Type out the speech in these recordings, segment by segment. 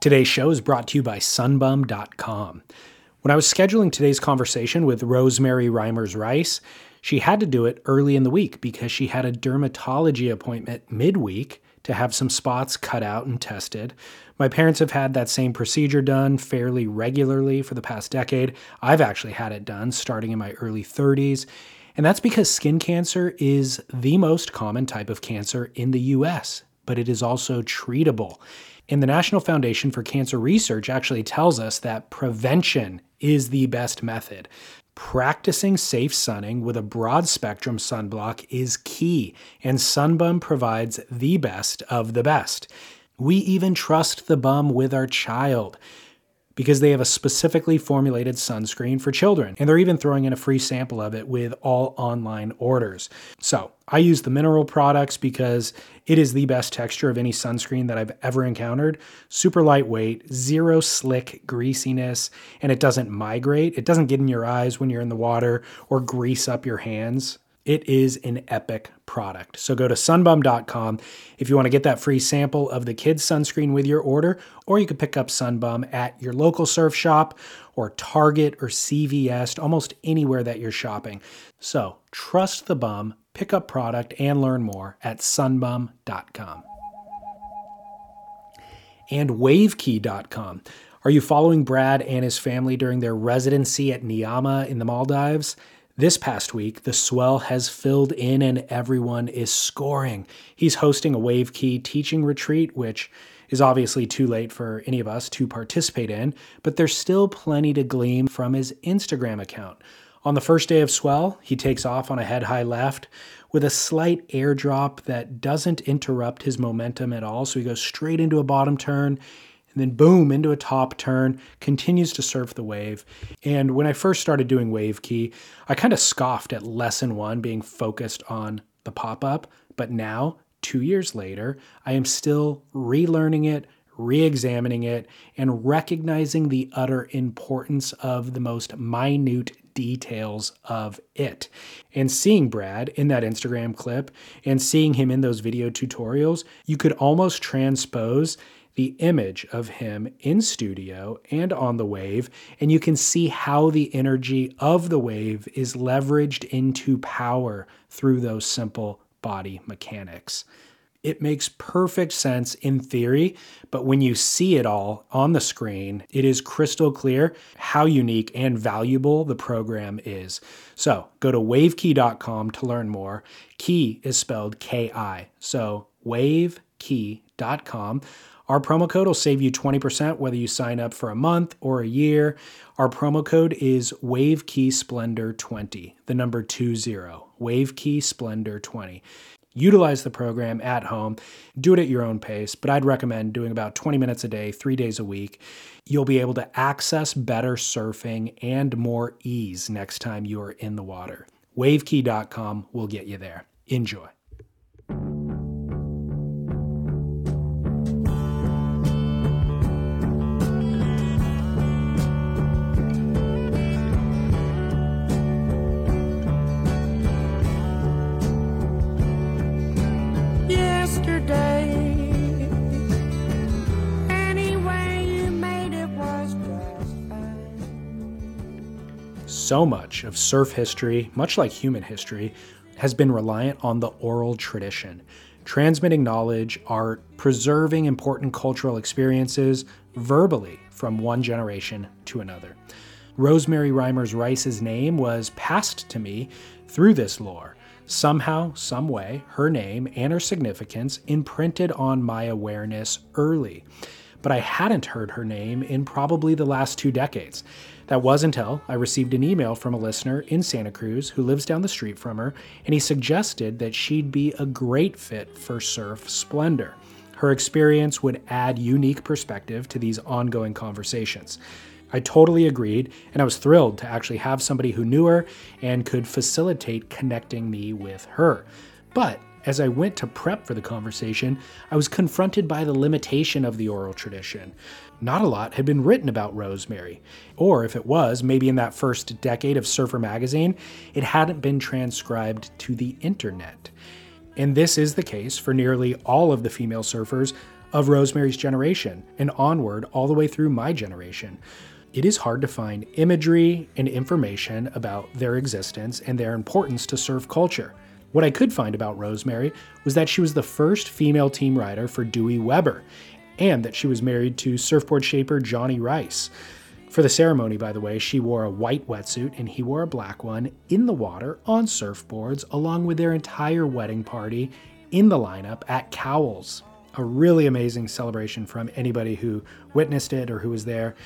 Today's show is brought to you by sunbum.com. When I was scheduling today's conversation with Rosemari Reimers Rice, she had to do it early in the week because she had a dermatology appointment midweek to have some spots cut out and tested. My parents have had that same procedure done fairly regularly for the past decade. I've actually had it done starting in my early 30s. And that's because skin cancer is the most common type of cancer in the US, but it is also treatable. And the National Foundation for Cancer Research actually tells us that prevention is the best method. Practicing safe sunning with a broad spectrum sunblock is key, and Sunbum provides the best of the best. We even trust the bum with our child because they have a specifically formulated sunscreen for children. And they're even throwing in a free sample of it with all online orders. So I use the mineral products because it is the best texture of any sunscreen that I've ever encountered. Super lightweight, zero slick greasiness, and it doesn't migrate. It doesn't get in your eyes when you're in the water or grease up your hands. It is an epic product. So go to sunbum.com if you want to get that free sample of the kids' sunscreen with your order, or you can pick up Sunbum at your local surf shop or Target or CVS, almost anywhere that you're shopping. So trust the bum, pick up product, and learn more at sunbum.com. And waveki.com. Are you following Brad and his family during their residency at Niyama in the Maldives? This past week, the swell has filled in and everyone is scoring. He's hosting a Wave Ki teaching retreat, which is obviously too late for any of us to participate in, but there's still plenty to glean from his Instagram account. On the first day of swell, he takes off on a head high left with a slight airdrop that doesn't interrupt his momentum at all. So he goes straight into a bottom turn and then boom into a top turn, continues to surf the wave. And when I first started doing Wave Ki, I kind of scoffed at lesson one being focused on the pop up. But now, two years later, I am still relearning it, re examining it, and recognizing the utter importance of the most minute details of it. And seeing Brad in that Instagram clip and seeing him in those video tutorials, you could almost transpose the image of him in studio and on the wave, and you can see how the energy of the wave is leveraged into power through those simple body mechanics. It makes perfect sense in theory, but when you see it all on the screen, it is crystal clear how unique and valuable the program is. So go to waveki.com to learn more. Ki is spelled K I. So waveki.com. Our promo code will save you 20% whether you sign up for a month or a year. Our promo code is WaveKi Splendor 20, the number 20, WaveKi Splendor 20. Utilize the program at home, do it at your own pace, but I'd recommend doing about 20 minutes a day, three days a week. You'll be able to access better surfing and more ease next time you are in the water. Waveki.com will get you there. Enjoy. So much of surf history, much like human history, has been reliant on the oral tradition. transmitting knowledge, art, preserving important cultural experiences verbally from one generation to another. Rosemari Reimers Rice's name was passed to me through this lore. Somehow, some way, her name and her significance imprinted on my awareness early. But I hadn't heard her name in probably the last two decades. That was until I received an email from a listener in Santa Cruz who lives down the street from her, and he suggested that she'd be a great fit for Surf Splendor. Her experience would add unique perspective to these ongoing conversations. I totally agreed, and I was thrilled to actually have somebody who knew her and could facilitate connecting me with her. But as I went to prep for the conversation, I was confronted by the limitation of the oral tradition. Not a lot had been written about Rosemari, or if it was, maybe in that first decade of Surfer magazine, it hadn't been transcribed to the internet. And this is the case for nearly all of the female surfers of Rosemari's generation and onward all the way through my generation. It is hard to find imagery and information about their existence and their importance to surf culture. What I could find about Rosemari was that she was the first female team rider for Dewey Weber, and that she was married to surfboard shaper Johnny Rice. For the ceremony, by the way, she wore a white wetsuit and he wore a black one in the water on surfboards, along with their entire wedding party in the lineup at Cowell's. A really amazing celebration from anybody who witnessed it or who was there.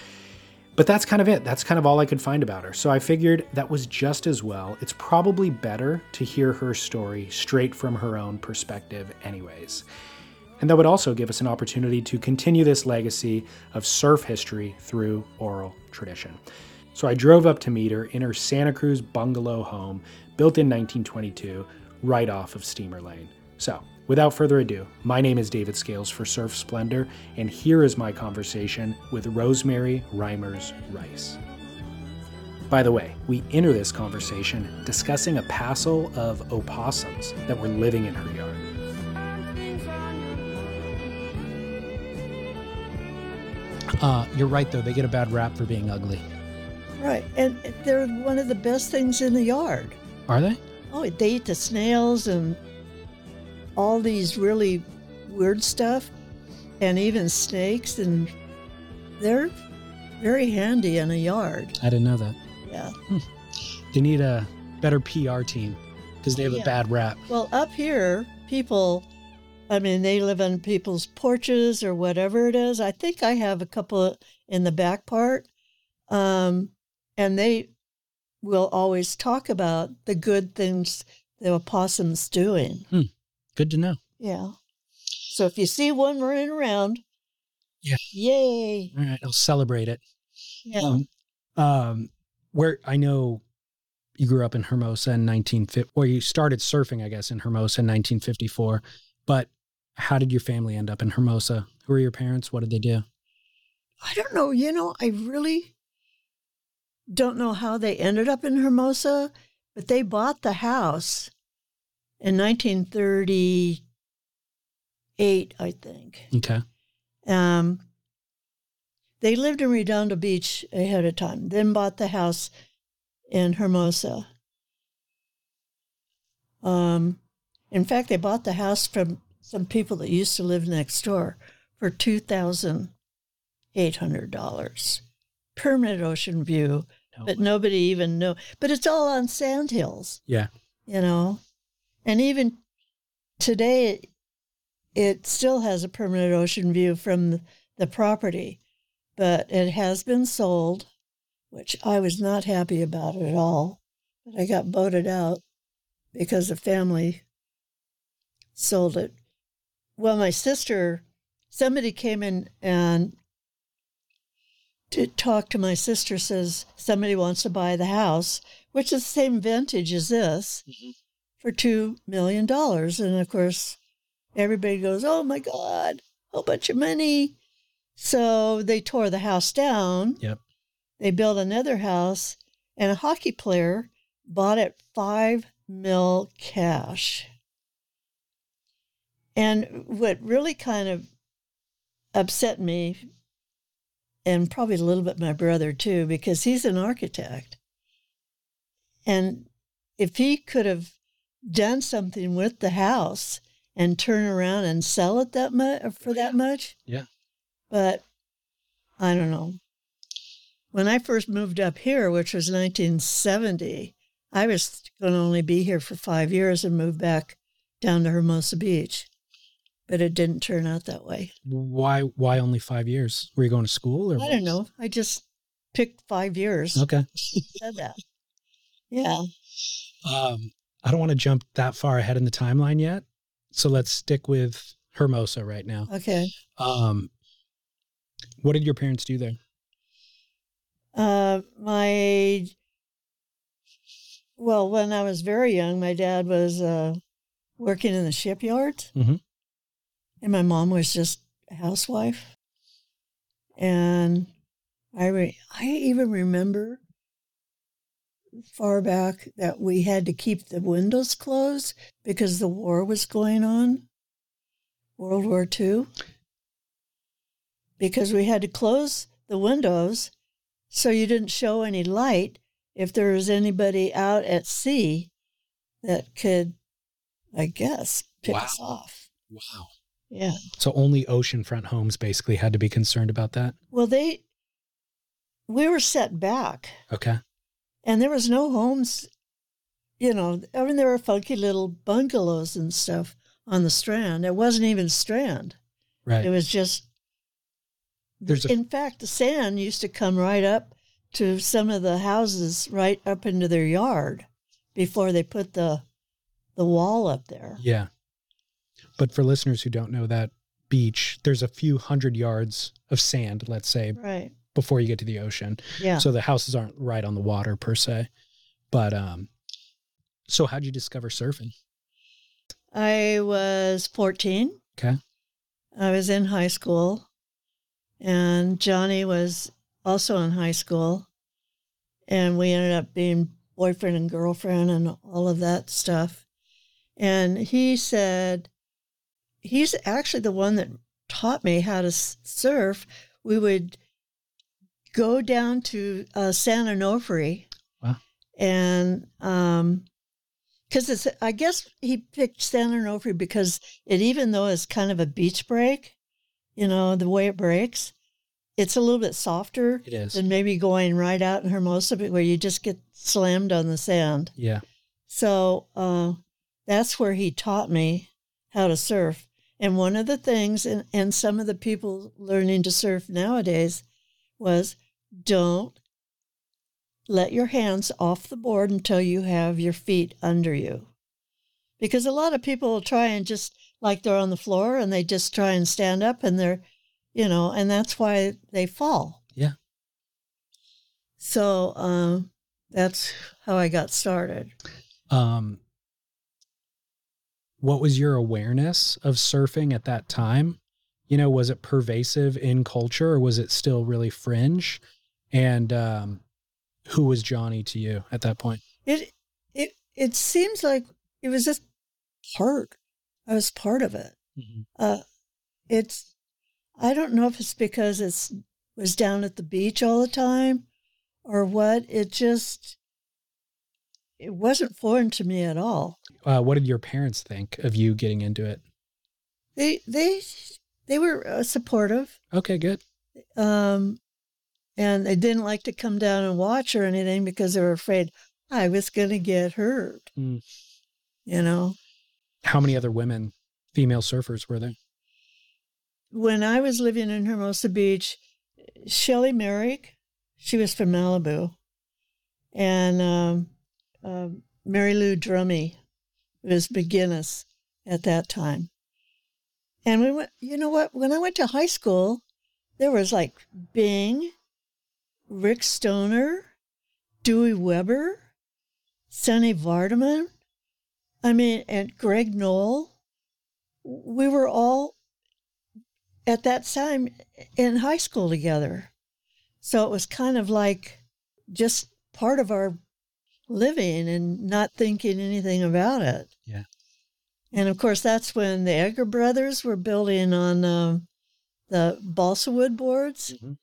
But that's kind of it. That's kind of all I could find about her. So I figured that was just as well. It's probably better to hear her story straight from her own perspective, anyways. And that would also give us an opportunity to continue this legacy of surf history through oral tradition. So I drove up to meet her in her Santa Cruz bungalow home, built in 1922, right off of Steamer Lane. So Without further ado, my name is David Scales for Surf Splendor, and here is my conversation with Rosemari Reimers Rice. By the way, we enter this conversation discussing a passel of opossums that were living in her yard. Uh, you're right, though. They get a bad rap for being ugly. Right. And they're one of the best things in the yard. Are they? Oh, they eat the snails and all these really weird stuff and even snakes and they're very handy in a yard. I didn't know that. Yeah. They need a better PR team because they have Yeah. a bad rap. Well, up here, people, I mean, they live on people's porches or whatever it is. I think I have a couple in the back part. Um, and they will always talk about the good things the opossum's doing. Good to know. Yeah. So if you see one running around, Yeah. yay. All right, I'll celebrate it. Yeah. Um, um, where I know you grew up in Hermosa in 1950, or you started surfing, I guess, in Hermosa in 1954. But how did your family end up in Hermosa? Who were your parents? What did they do? I don't know. You know, I really don't know how they ended up in Hermosa, but they bought the house in 1938, I think. Okay. Um, they lived in Redondo Beach ahead of time, then bought the house in Hermosa. Um, in fact, they bought the house from some people that used to live next door for two thousand eight hundred dollars. Permanent ocean view, No but nobody even know. But it's all on sand hills Yeah. you know and even today it, still has a permanent ocean view from the, property but it has been sold which i was not happy about at all. But i got voted out because the family sold it. Well my sister somebody came in and to talk to my sister says somebody wants to buy the house which is the same vintage as this mm-hmm. For two million dollars. And of course, everybody goes, "Oh my God, whole bunch of money!" So they tore the house down. Yep. They built another house, and a hockey player bought it five mil cash. And what really kind of upset me, and probably a little bit my brother too, because he's an architect. And if he could have done something with the house and turn around and sell it that much for that much. Yeah. But I don't know. When I first moved up here, which was 1970, I was going to only be here for five years and move back down to Hermosa Beach. But it didn't turn out that way. Why? Why only five years? Were you going to school or? I don't know. I just picked five years. Okay. Said that. Yeah. Um, I don't want to jump that far ahead in the timeline yet, so let's stick with Hermosa right now. Okay. Um, what did your parents do there? Uh, my well, when I was very young, my dad was uh, working in the shipyards, Mhm. and my mom was just a housewife. And I re- I even remember far back that we had to keep the windows closed because the war was going on, World War II. Because we had to close the windows so you didn't show any light if there was anybody out at sea that could, I guess, pick us off. Wow. Yeah. So only oceanfront homes basically had to be concerned about that. Well, they, we were set back Okay. And there was no homes, you know, I mean, there were funky little bungalows and stuff on the strand. It wasn't even strand. Right. It was just, There's a in fact, the sand used to come right up to some of the houses right up into their yard before they put the the wall up there. yeah. But for listeners who don't know that beach, there's a few hundred yards of sand, let's say, Right. Before you get to the ocean. Yeah. So the houses aren't right on the water per se. But um so how'd you discover surfing? I was 14. Okay. I was in high school, and Johnny was also in high school, and we ended up being boyfriend and girlfriend and all of that stuff. And he said, he's actually the one that taught me how to surf. We would go down to uh, San Onofre, Wow. and um, because it's I guess he picked San Onofre because it even though it's kind of a beach break, you know the way it breaks, it's a little bit softer It is. than maybe going right out in Hermosa, where you just get slammed on the sand. Yeah. So uh, that's where he taught me how to surf. And one of the things, and, and some of the people learning to surf nowadays, was don't let your hands off the board until you have your feet under you. Because a lot of people will try and just like they're on the floor and they just try and stand up and they're, you know, and that's why they fall. Yeah. So um, that's how I got started. Um what was your awareness of surfing at that time? You know, was it pervasive in culture or was it still really fringe? And um who was Johnny to you at that point? It it it seems like it was just part. I was part of it. Uh, it's I don't know if it's because it's was down at the beach all the time, or what. It just it wasn't foreign to me at all. Uh, what did your parents think of you getting into it? They they they were uh, supportive, Okay, good. um, and they didn't like to come down and watch or anything because they were afraid I was going to get hurt. Mm. You know. How many other women, female surfers were there? when I was living in Hermosa Beach, Shelley Merrick, she was from Malibu, and um, uh, Mary Lou Drummy was McGinnis at that time. And we went, you know what? When I went to high school, there was like Bing, Rick Stoner, Dewey Weber, Sonny Vardaman, I mean, and Greg Noll. We were all at that time in high school together. So it was kind of like just part of our living and not thinking anything about it. Yeah. And of course, that's when the Egger brothers were building on um, the balsa wood boards Mhm.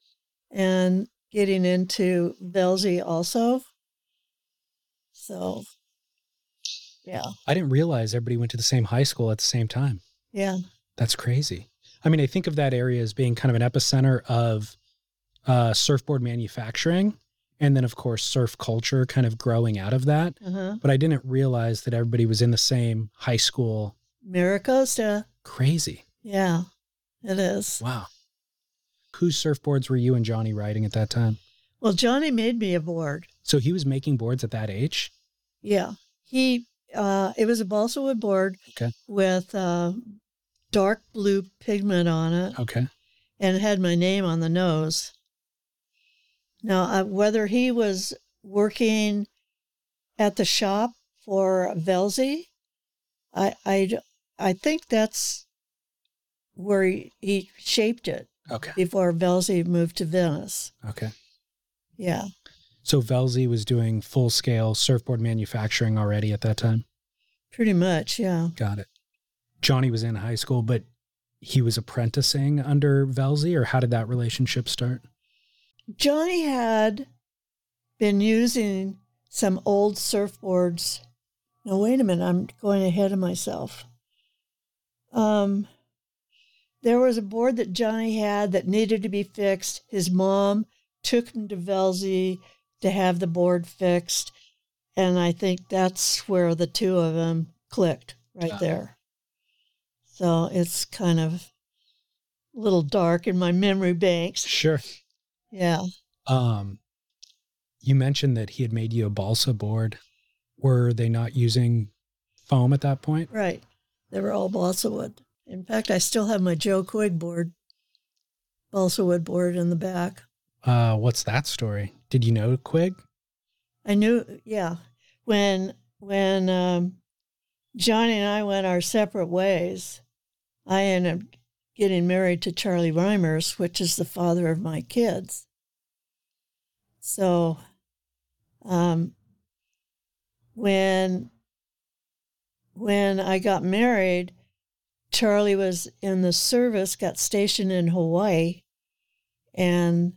and getting into Velzy also. So, Yeah. I didn't realize everybody went to the same high school at the same time. Yeah. That's crazy. I mean, I think of that area as being kind of an epicenter of uh, surfboard manufacturing. And then, of course, surf culture kind of growing out of that. Uh-huh. But I didn't realize that everybody was in the same high school. Mira Costa. Crazy. Yeah, it is. Wow. Whose surfboards were you and Johnny riding at that time? Well, Johnny made me a board. So he was making boards at that age? Yeah. He, uh, it was a balsa wood board Okay. with uh, dark blue pigment on it Okay. and it had my name on the nose. Now, uh, whether he was working at the shop for Velzy, I think that's where he, he shaped it Okay. before Velzy moved to Venice. Okay. Yeah. So Velzy was doing full scale surfboard manufacturing already at that time? Pretty much, yeah. Got it. Johnny was in high school, but he was apprenticing under Velzy, or how did that relationship start? Johnny had been using some old surfboards. Now, wait a minute, I'm going ahead of myself. Um, there was a board that Johnny had that needed to be fixed. His mom took him to Velzy to have the board fixed. And I think that's where the two of them clicked right there. So it's kind of a little dark in my memory banks. Sure. Yeah. Um, you mentioned that he had made you a balsa board. Were they not using foam at that point? Right. They were all balsa wood. In fact, I still have my Joe Quigg board, balsa wood board in the back. Uh, what's that story? Did you know Quigg? I knew, yeah, when when um, Johnny and I went our separate ways, I ended up getting married to Charlie Reimers, which is the father of my kids. So, um, when when I got married, Charlie was in the service, got stationed in Hawaii, and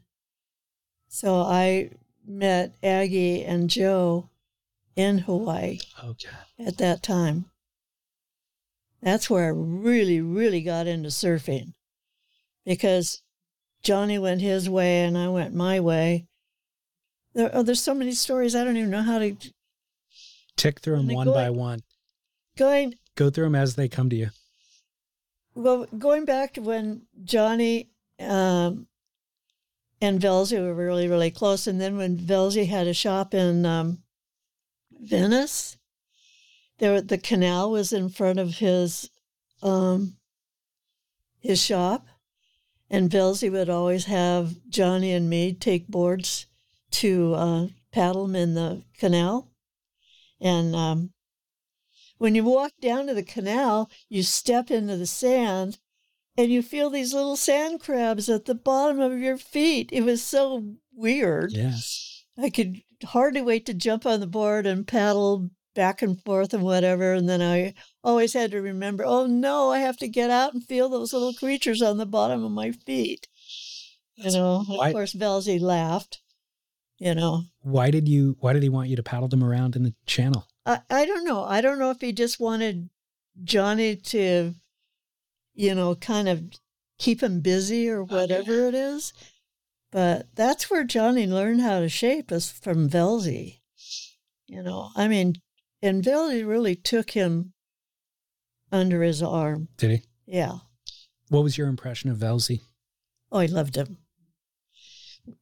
so I met Aggie and Joe in Hawaii Okay. at that time. That's where I really, really got into surfing because Johnny went his way and I went my way. There, oh, there's so many stories. I don't even know how to Tick through them one go- by one. going. Go through them as they come to you. Well, going back to when Johnny um, and Velzy were really, really close, and then when Velzy had a shop in um, Venice, there the canal was in front of his um, his shop, and Velzy would always have Johnny and me take boards to uh, paddle in the canal, and um, when you walk down to the canal, you step into the sand and you feel these little sand crabs at the bottom of your feet. It was so weird. Yeah. I could hardly wait to jump on the board and paddle back and forth and whatever. And then I always had to remember, oh no, I have to get out and feel those little creatures on the bottom of my feet. You know, Why- of course, Velzy laughed. You know, Why did you? Why did he want you to paddle them around in the channel? I, I don't know. I don't know if he just wanted Johnny to, you know, kind of keep him busy or whatever it is. But that's where Johnny learned how to shape is from Velzy. You know, I mean, and Velzy really took him under his arm. Did he? Yeah. What was your impression of Velzy? Oh, I loved him.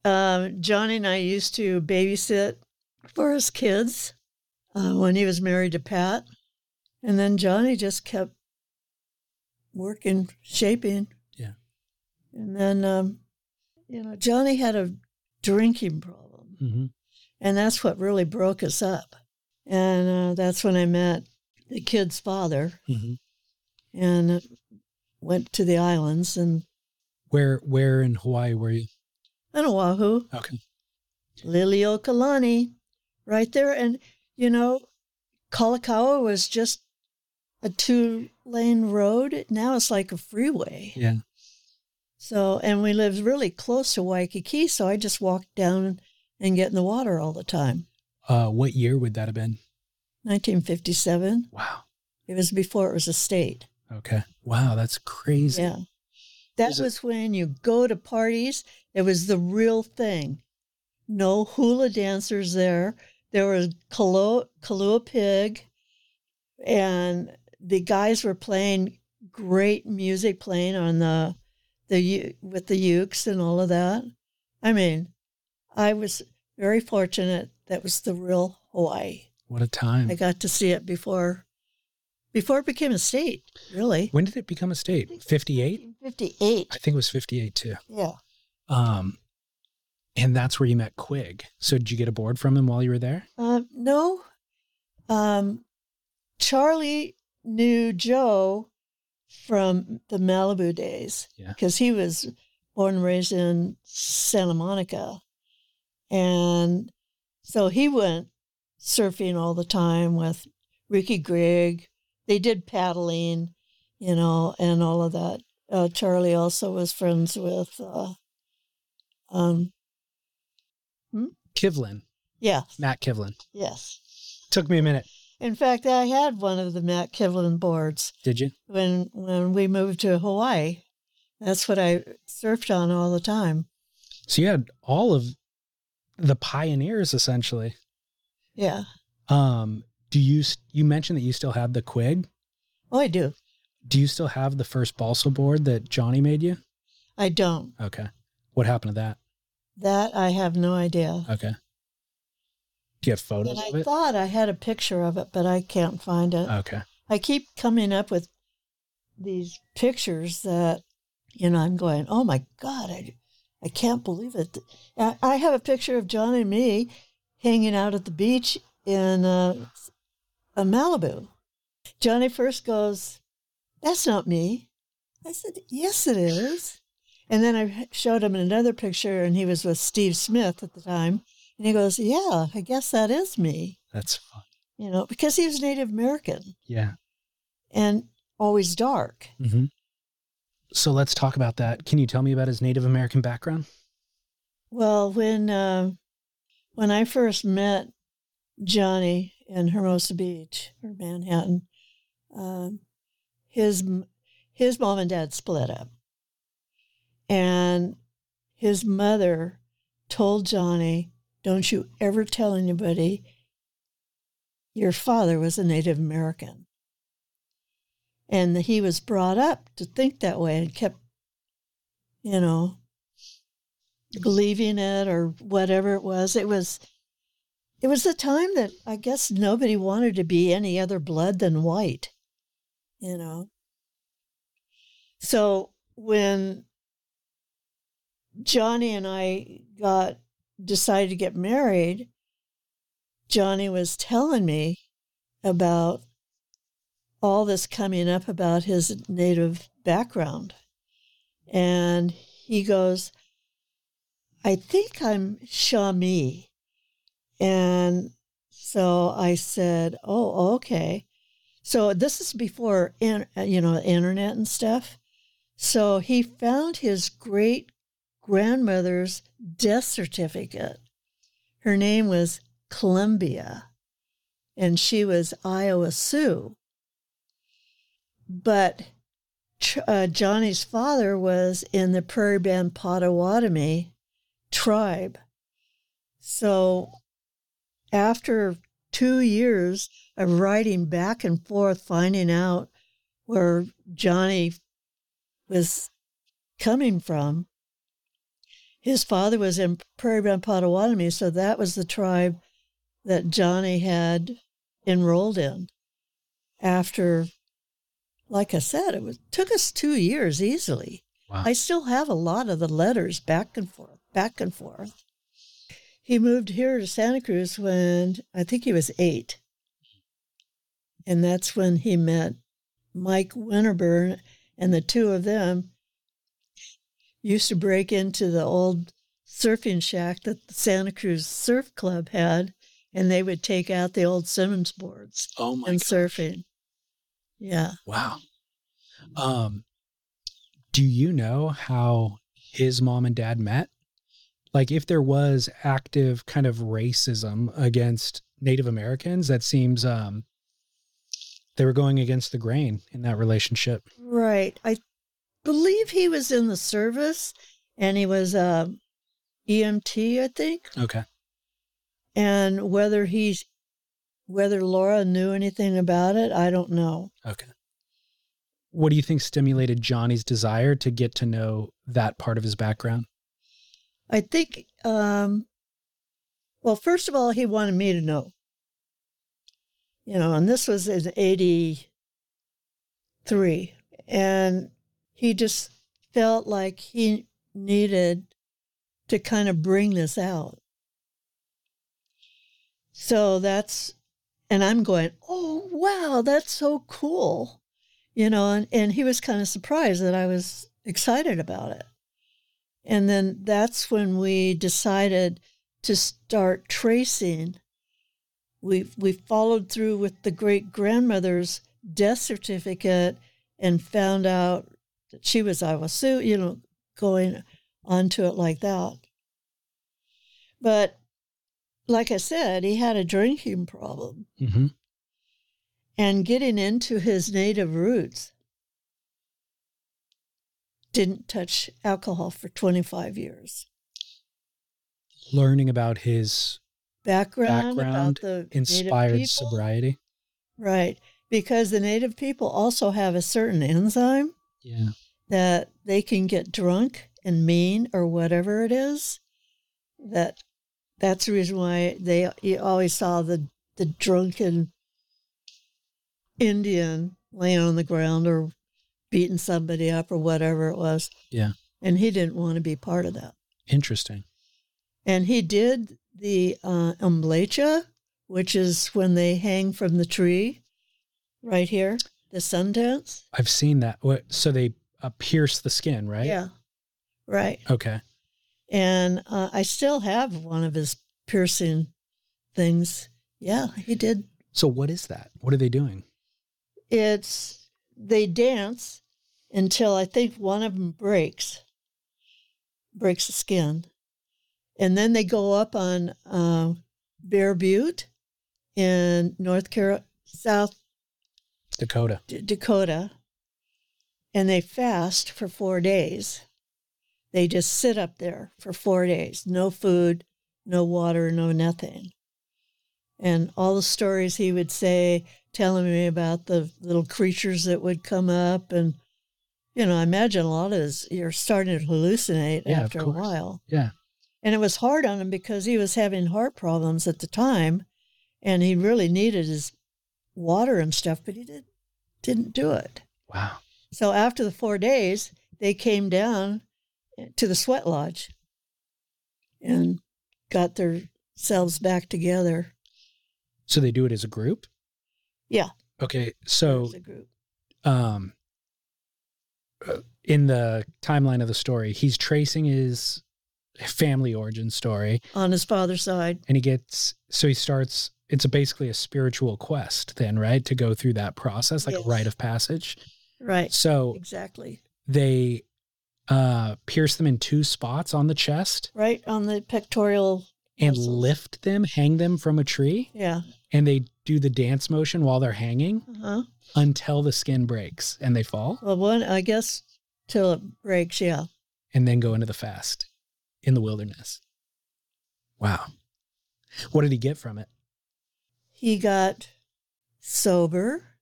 Um, Johnny and I used to babysit for his kids uh, when he was married to Pat. And then Johnny just kept working, shaping. Yeah. And then, um, you know, Johnny had a drinking problem. Mm-hmm. And that's what really broke us up. And uh, that's when I met the kid's father Mm-hmm. and uh, went to the islands and Where Where in Hawaii were you? on Oahu. Okay. Liliuokalani, right there. And, you know, Kalakaua was just a two lane road. Now it's like a freeway. Yeah. So, and we lived really close to Waikiki. So I just walked down and get in the water all the time. Uh, what year would that have been? 1957. Wow. It was before it was a state. Okay. Wow, that's crazy. Yeah. That Is it- was when you go to parties, it was the real thing. No hula dancers there. There was Kalua, Kalua Pig, and the guys were playing great music, playing on the the u- with the ukes and all of that. I mean, I was very fortunate. That was the real Hawaii. What a time. I got to see it before before it became a state. Really, when did it become a state? 58? fifty eight. I think it was 58 too. Yeah. Um, and that's where you met Quigg. So did you get a board from him while you were there? Um, no. Um, Charlie knew Joe from the Malibu days Yeah. because he was born and raised in Santa Monica. And so he went surfing all the time with Ricky Grigg. They did paddling, you know, and all of that. Uh, Charlie also was friends with, uh, um, Kivlin, yeah, Matt Kivlin. yes. Took me a minute. In fact, I had one of the Matt Kivlin boards Did you? when when we moved to Hawaii. That's what I surfed on all the time. So you had all of the pioneers essentially. Yeah. Um, do you you mentioned that you still have the Quigg? Oh, I do. Do you still have the first balsa board that Johnny made you? I don't. Okay. What happened to that? That I have no idea. Okay. Do you have photos And of I it? thought I had a picture of it, but I can't find it. Okay. I keep coming up with these pictures that, you know, I'm going, oh my God, I, I can't believe it. I I have a picture of John and me hanging out at the beach in uh, uh, Malibu. Johnny first goes, that's not me. I said, yes, it is. And then I showed him another picture, and he was with Steve Smith at the time. And he goes, yeah, I guess that is me, That's fun. you know, because he was Native American Yeah. and always dark. hmm So let's talk about that. Can you tell me about his Native American background? Well, when uh, when I first met Johnny in Hermosa Beach or Manhattan, um, his his mom and dad split up, and his mother told Johnny, "Don't you ever tell anybody your father was a Native American." And he was brought up to think that way and kept, you know, believing it or whatever it was. It was it was a time that I guess nobody wanted to be any other blood than white, you know. So when Johnny and I got decided to get married, Johnny was telling me about all this coming up about his native background. And he goes, I think I'm Shami. And so I said, Oh, okay. So this is before, you know, internet and stuff. So he found his great grandmother's death certificate. Her name was Columbia, and she was Iowa Sioux. But uh, Johnny's father was in the Prairie Band Potawatomi tribe. So after two years of writing back and forth, finding out where Johnny was coming from, his father was in Prairie Band Potawatomi, so that was the tribe that Johnny had enrolled in. After, like I said, it was, took us two years easily. Wow. I still have a lot of the letters back and forth, back and forth. He moved here to Santa Cruz when I think he was eight. And that's when he met Mike Winterburn, and the two of them used to break into the old surfing shack that the Santa Cruz Surf Club had, and they would take out the old Simmons boards Oh my and God. surfing. Yeah. Wow. Um, do you know how his mom and dad met? like if there was active kind of racism against Native Americans, that seems um, they were going against the grain in that relationship. Right. I believe he was in the service and he was a EMT, I think. Okay. And whether he's whether Laura knew anything about it, I don't know. Okay. What do you think stimulated Johnny's desire to get to know that part of his background? I think um well, first of all, he wanted me to know. You know, and this was in 83. And he just felt like he needed to kind of bring this out. So that's, and I'm going, oh, wow, that's so cool. You know, and, and he was kind of surprised that I was excited about it. And then that's when we decided to start tracing. We we followed through with the great grandmother's death certificate and found out she was Iowa Sioux, you know, going onto it like that. But like I said, he had a drinking problem. Mm-hmm. And getting into his native roots didn't touch alcohol for 25 years. Learning about his Background, background about the inspired sobriety. Right. Because the native people also have a certain enzyme Yeah. That they can get drunk and mean or whatever it is. That that's the reason why they you always saw the the drunken Indian laying on the ground or beating somebody up or whatever it was. Yeah. And he didn't want to be part of that. Interesting. And he did the uh, umblecha, which is when they hang from the tree right here, the sun dance. I've seen that. So they uh, pierce the skin, right? Yeah. Right. Okay. And uh, I still have one of his piercing things. Yeah, he did. So what is that? What are they doing? It's, they dance until I think one of them breaks, breaks the skin. And then they go up on uh, Bear Butte in North Carolina, South Dakota. D- Dakota, and they fast for four days. They just sit up there for four days, no food, no water, no nothing. And all the stories he would say, telling me about the little creatures that would come up, and you know, I imagine a lot of this, you're starting to hallucinate Yeah, after a while. Yeah. And it was hard on him because he was having heart problems at the time, and he really needed his water and stuff, but he did, didn't do it. Wow. So after the four days, they came down to the sweat lodge and got themselves back together. So they do it as a group. Yeah. Okay. So as a group. um in the timeline of the story he's tracing his family origin story on his father's side. and he gets so he starts it's a basically a spiritual quest then right to go through that process like Yes. a rite of passage Right. so Exactly. they uh pierce them in two spots on the chest Right on the pectoral. and Muscles. lift them hang them from a tree Yeah. and they do the dance motion while they're hanging Uh-huh. until the skin breaks and they fall Well, one, I guess, till it breaks. Yeah. and then go into the fast in the wilderness. Wow. What did he get from it? He got sober.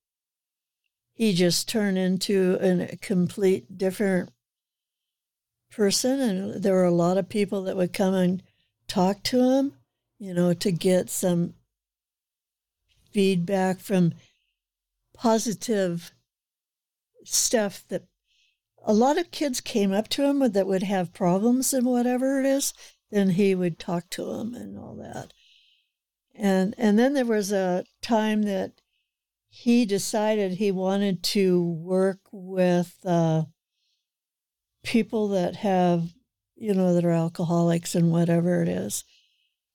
He just turned into a complete different person. And there were a lot of people that would come and talk to him, you know, to get some feedback from positive stuff that a lot of kids came up to him that would have problems and whatever it is. Then he would talk to them and all that. And and then there was a time that he decided he wanted to work with uh, people that have, you know, that are alcoholics and whatever it is.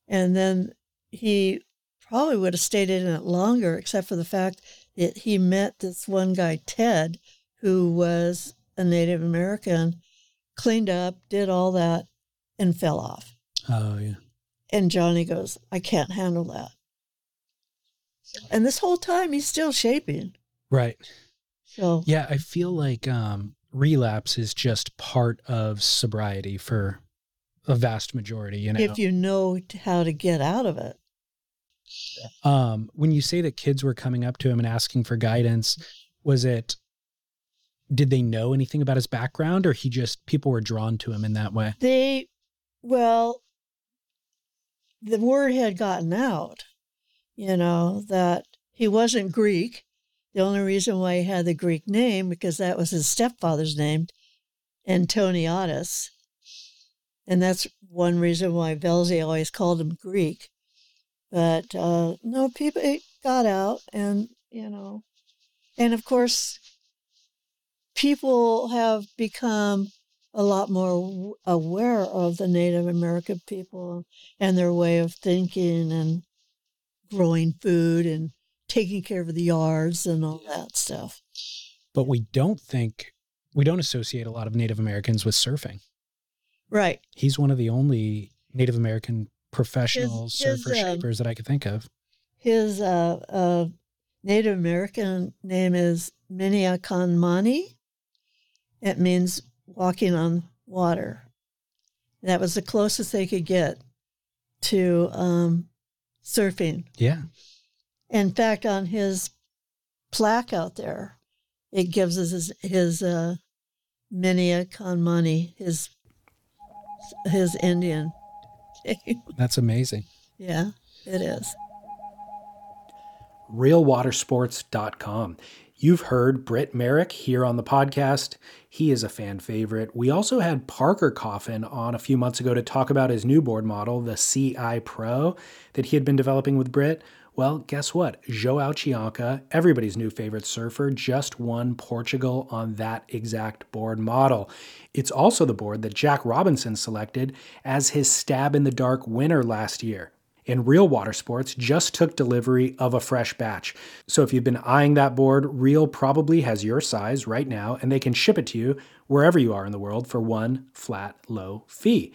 And then he probably would have stayed in it longer, except for the fact that he met this one guy, Ted, who was a Native American, cleaned up, did all that, and fell off. Oh yeah. And Johnny goes, I can't handle that. And this whole time he's still shaping. Right. So Yeah, I feel like um, relapse is just part of sobriety for a vast majority. You know, if you know how to get out of it. um, when you say that kids were coming up to him and asking for guidance, was it? Did they know anything about his background, or he just people were drawn to him in that way? They, well, the word had gotten out, you know, that he wasn't Greek. The only reason why he had the Greek name because that was his stepfather's name, Antoniatus, and that's one reason why Velzy always called him Greek. But uh, no, people it got out, and you know, and of course, people have become a lot more aware of the Native American people and their way of thinking and growing food and taking care of the yards and all that stuff. But we don't think we don't associate a lot of Native Americans with surfing. Right. He's one of the only Native American professional His- his, surfer um, shapers that I could think of. His uh, uh, Native American name is Miniakanmani. It means walking on water. That was the closest they could get to um, surfing. Yeah. In fact, on his plaque out there, it gives us his, his uh, Miniakanmani, his his Indian. name. That's amazing. yeah, it is. realwatersports.com. You've heard Britt Merrick here on the podcast. He is a fan favorite. We also had Parker Coffin on a few months ago to talk about his new board model, the CI Pro, that he had been developing with Britt. Well, guess what? Joao Chianca, everybody's new favorite surfer, just won Portugal on that exact board model. It's also the board that Jack Robinson selected as his stab in the dark winner last year and Real Water Sports just took delivery of a fresh batch. So if you've been eyeing that board, Real probably has your size right now, and they can ship it to you wherever you are in the world for one flat, low fee.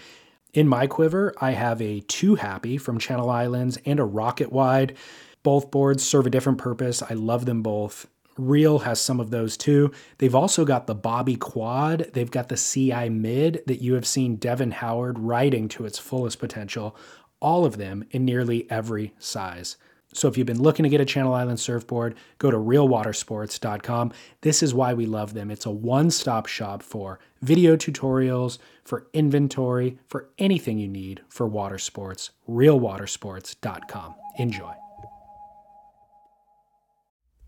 In my quiver, I have a Two Happy from Channel Islands and a Rocket Wide. Both boards serve a different purpose. I love them both. Real has some of those too. They've also got the Bobby Quad. They've got the CI Mid that you have seen Devon Howard riding to its fullest potential all of them in nearly every size. So if you've been looking to get a Channel Island surfboard, go to realwatersports.com. This is why we love them. It's a one-stop shop for video tutorials, for inventory, for anything you need for water sports. realwatersports.com. Enjoy.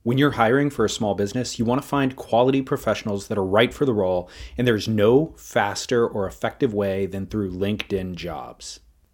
When you're hiring for a small business, you want to find quality professionals that are right for the role, and there's no faster or effective way than through LinkedIn Jobs.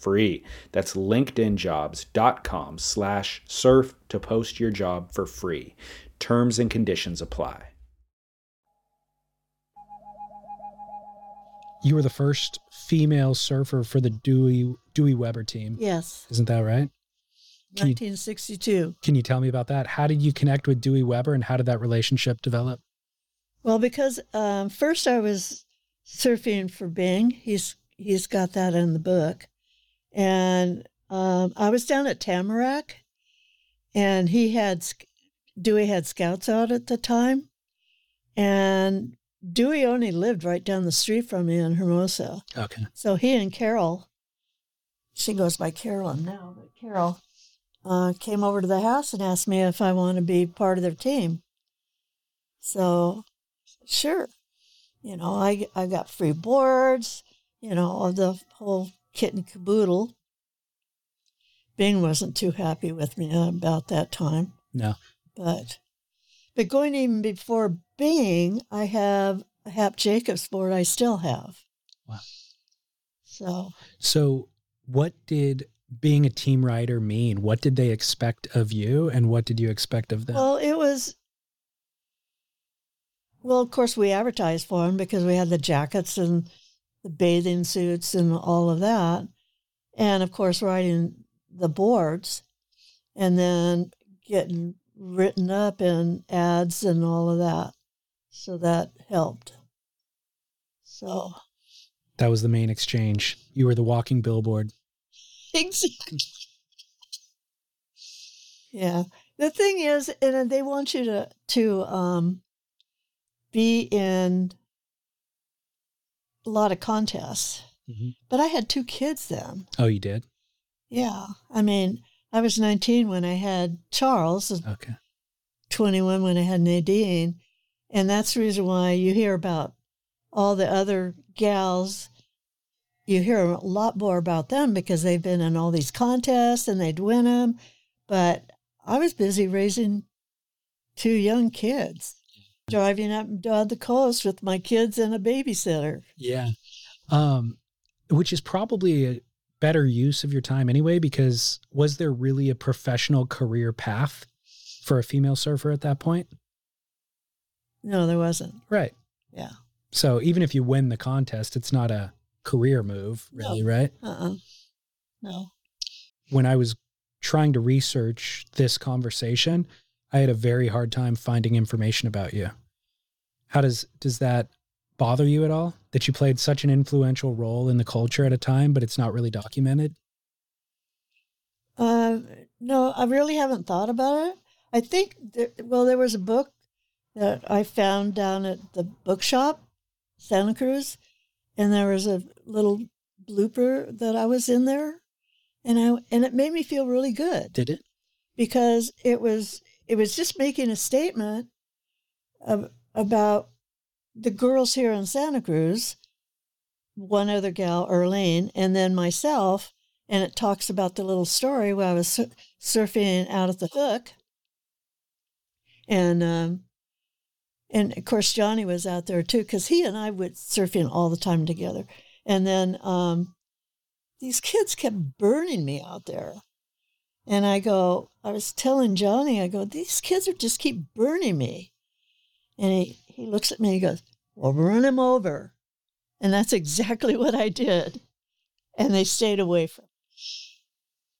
free that's linkedinjobs.com slash surf to post your job for free terms and conditions apply You were the first female surfer for the Dewey Dewey Weber team. Yes, Isn't that right? Can you, 1962. can you tell me about that? How did you connect with Dewey Weber and how did that relationship develop? Well, because um, first I was surfing for Bing. He's he's got that in the book, and um, I was down at Tamarack, and he had Dewey had scouts out at the time, and Dewey only lived right down the street from me in Hermosa. Okay. So he and Carol, she goes by Carolyn now, but Carol uh, came over to the house and asked me if I want to be part of their team. So, sure. You know, I, I got free boards, you know, the whole kit and caboodle. Bing wasn't too happy with me about that time, No. but but going even before Bing, I have a Hap Jacobs board I still have. Wow. So So, what did being a team rider mean? What did they expect of you, and what did you expect of them? Well, it was. Well, of course, we advertised for them because we had the jackets and the bathing suits and all of that. And of course, riding the boards and then getting written up in ads and all of that. So that helped. So, that was the main exchange. You were the walking billboard. exactly. Yeah. The thing is, and they want you to to um, be in a lot of contests. Mhm. But I had two kids then. Oh, you did. Yeah. I mean, I was 19 when I had Charles, Okay. 21 when I had Nadine. And that's the reason why you hear about all the other gals. You hear a lot more about them because they've been in all these contests and they'd win them. But I was busy raising two young kids, driving up and down the coast with my kids and a babysitter. Yeah. Um, which is probably a better use of your time anyway, because was there really a professional career path for a female surfer at that point? No, there wasn't. Right. Yeah. So even if you win the contest, it's not a career move, really, right? Uh uh No. When I was trying to research this conversation, I had a very hard time finding information about you. How does does that bother you at all that you played such an influential role in the culture at a time, but it's not really documented? Uh, no, I really haven't thought about it. I think, there, well, there was a book that I found down at the bookshop, Santa Cruz, and there was a little blooper that I was in there, and I and it made me feel really good Did it? because it was it was just making a statement of, about the girls here in Santa Cruz, one other gal, Erlene, and then myself, and it talks about the little story where I was sur- surfing out at the hook, and um, and of course Johnny was out there too because he and I went surfing all the time together, and then um, these kids kept burning me out there. And I go, I was telling Johnny, I go, these kids are just keep burning me. And he, he looks at me and he goes, Well, run him over. And that's exactly what I did. And they stayed away from me.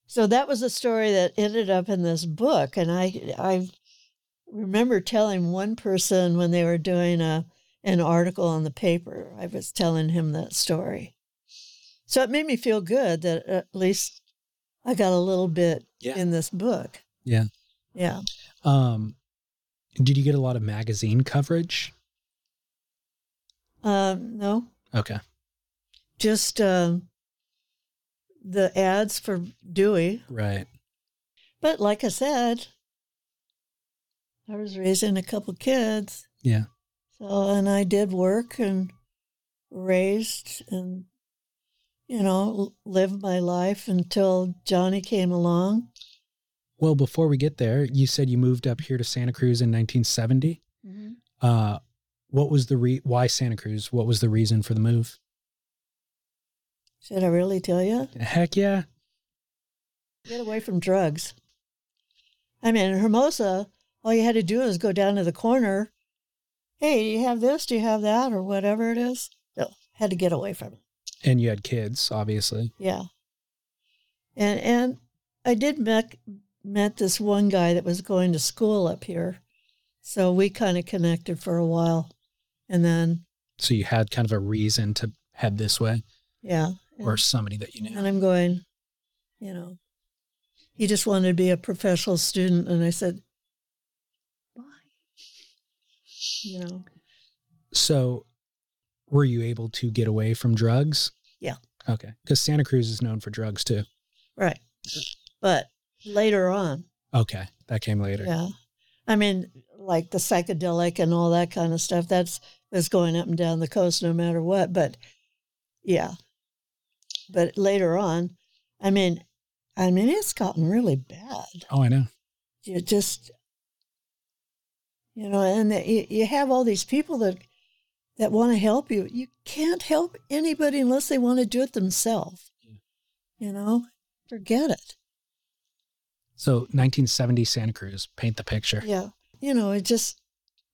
So that was a story that ended up in this book. And I I remember telling one person when they were doing a an article on the paper, I was telling him that story. So it made me feel good that at least I got a little bit Yeah. in this book. Yeah. Yeah. Um, did you get a lot of magazine coverage? Um, no, Okay. just um, the ads for Dewey. Right. But like I said, I was raising a couple kids. Yeah. So, and I did work and raised and, you know, lived my life until Johnny came along. Well, before we get there, you said you moved up here to Santa Cruz in 1970. Uh, what was the re- why Santa Cruz? What was the reason for the move? Should I really tell you? Heck yeah. Get away from drugs. I mean, in Hermosa, all you had to do is go down to the corner. Hey, do you have this? Do you have that? Or whatever it is. So, had to get away from it. And you had kids, obviously. Yeah. And and I did met met this one guy that was going to school up here. So we kind of connected for a while. And then So you had kind of a reason to head this way, yeah. or somebody that you knew. and I'm going, you know, he just wanted to be a professional student and I said, bye. you know. So, were you able to get away from drugs? Yeah. Okay. Because Santa Cruz is known for drugs too. Right. But later on, Okay. That came later. yeah. I mean, like the psychedelic and all that kind of stuff, that's that's going up and down the coast no matter what. But yeah. But later on, I mean, I mean, it's gotten really bad. Oh, I know. You just, you know, and the, you, you have all these people that that want to help you. You can't help anybody unless they want to do it themselves. You know, forget it. So 1970 Santa Cruz, paint the picture. Yeah. You know, it just,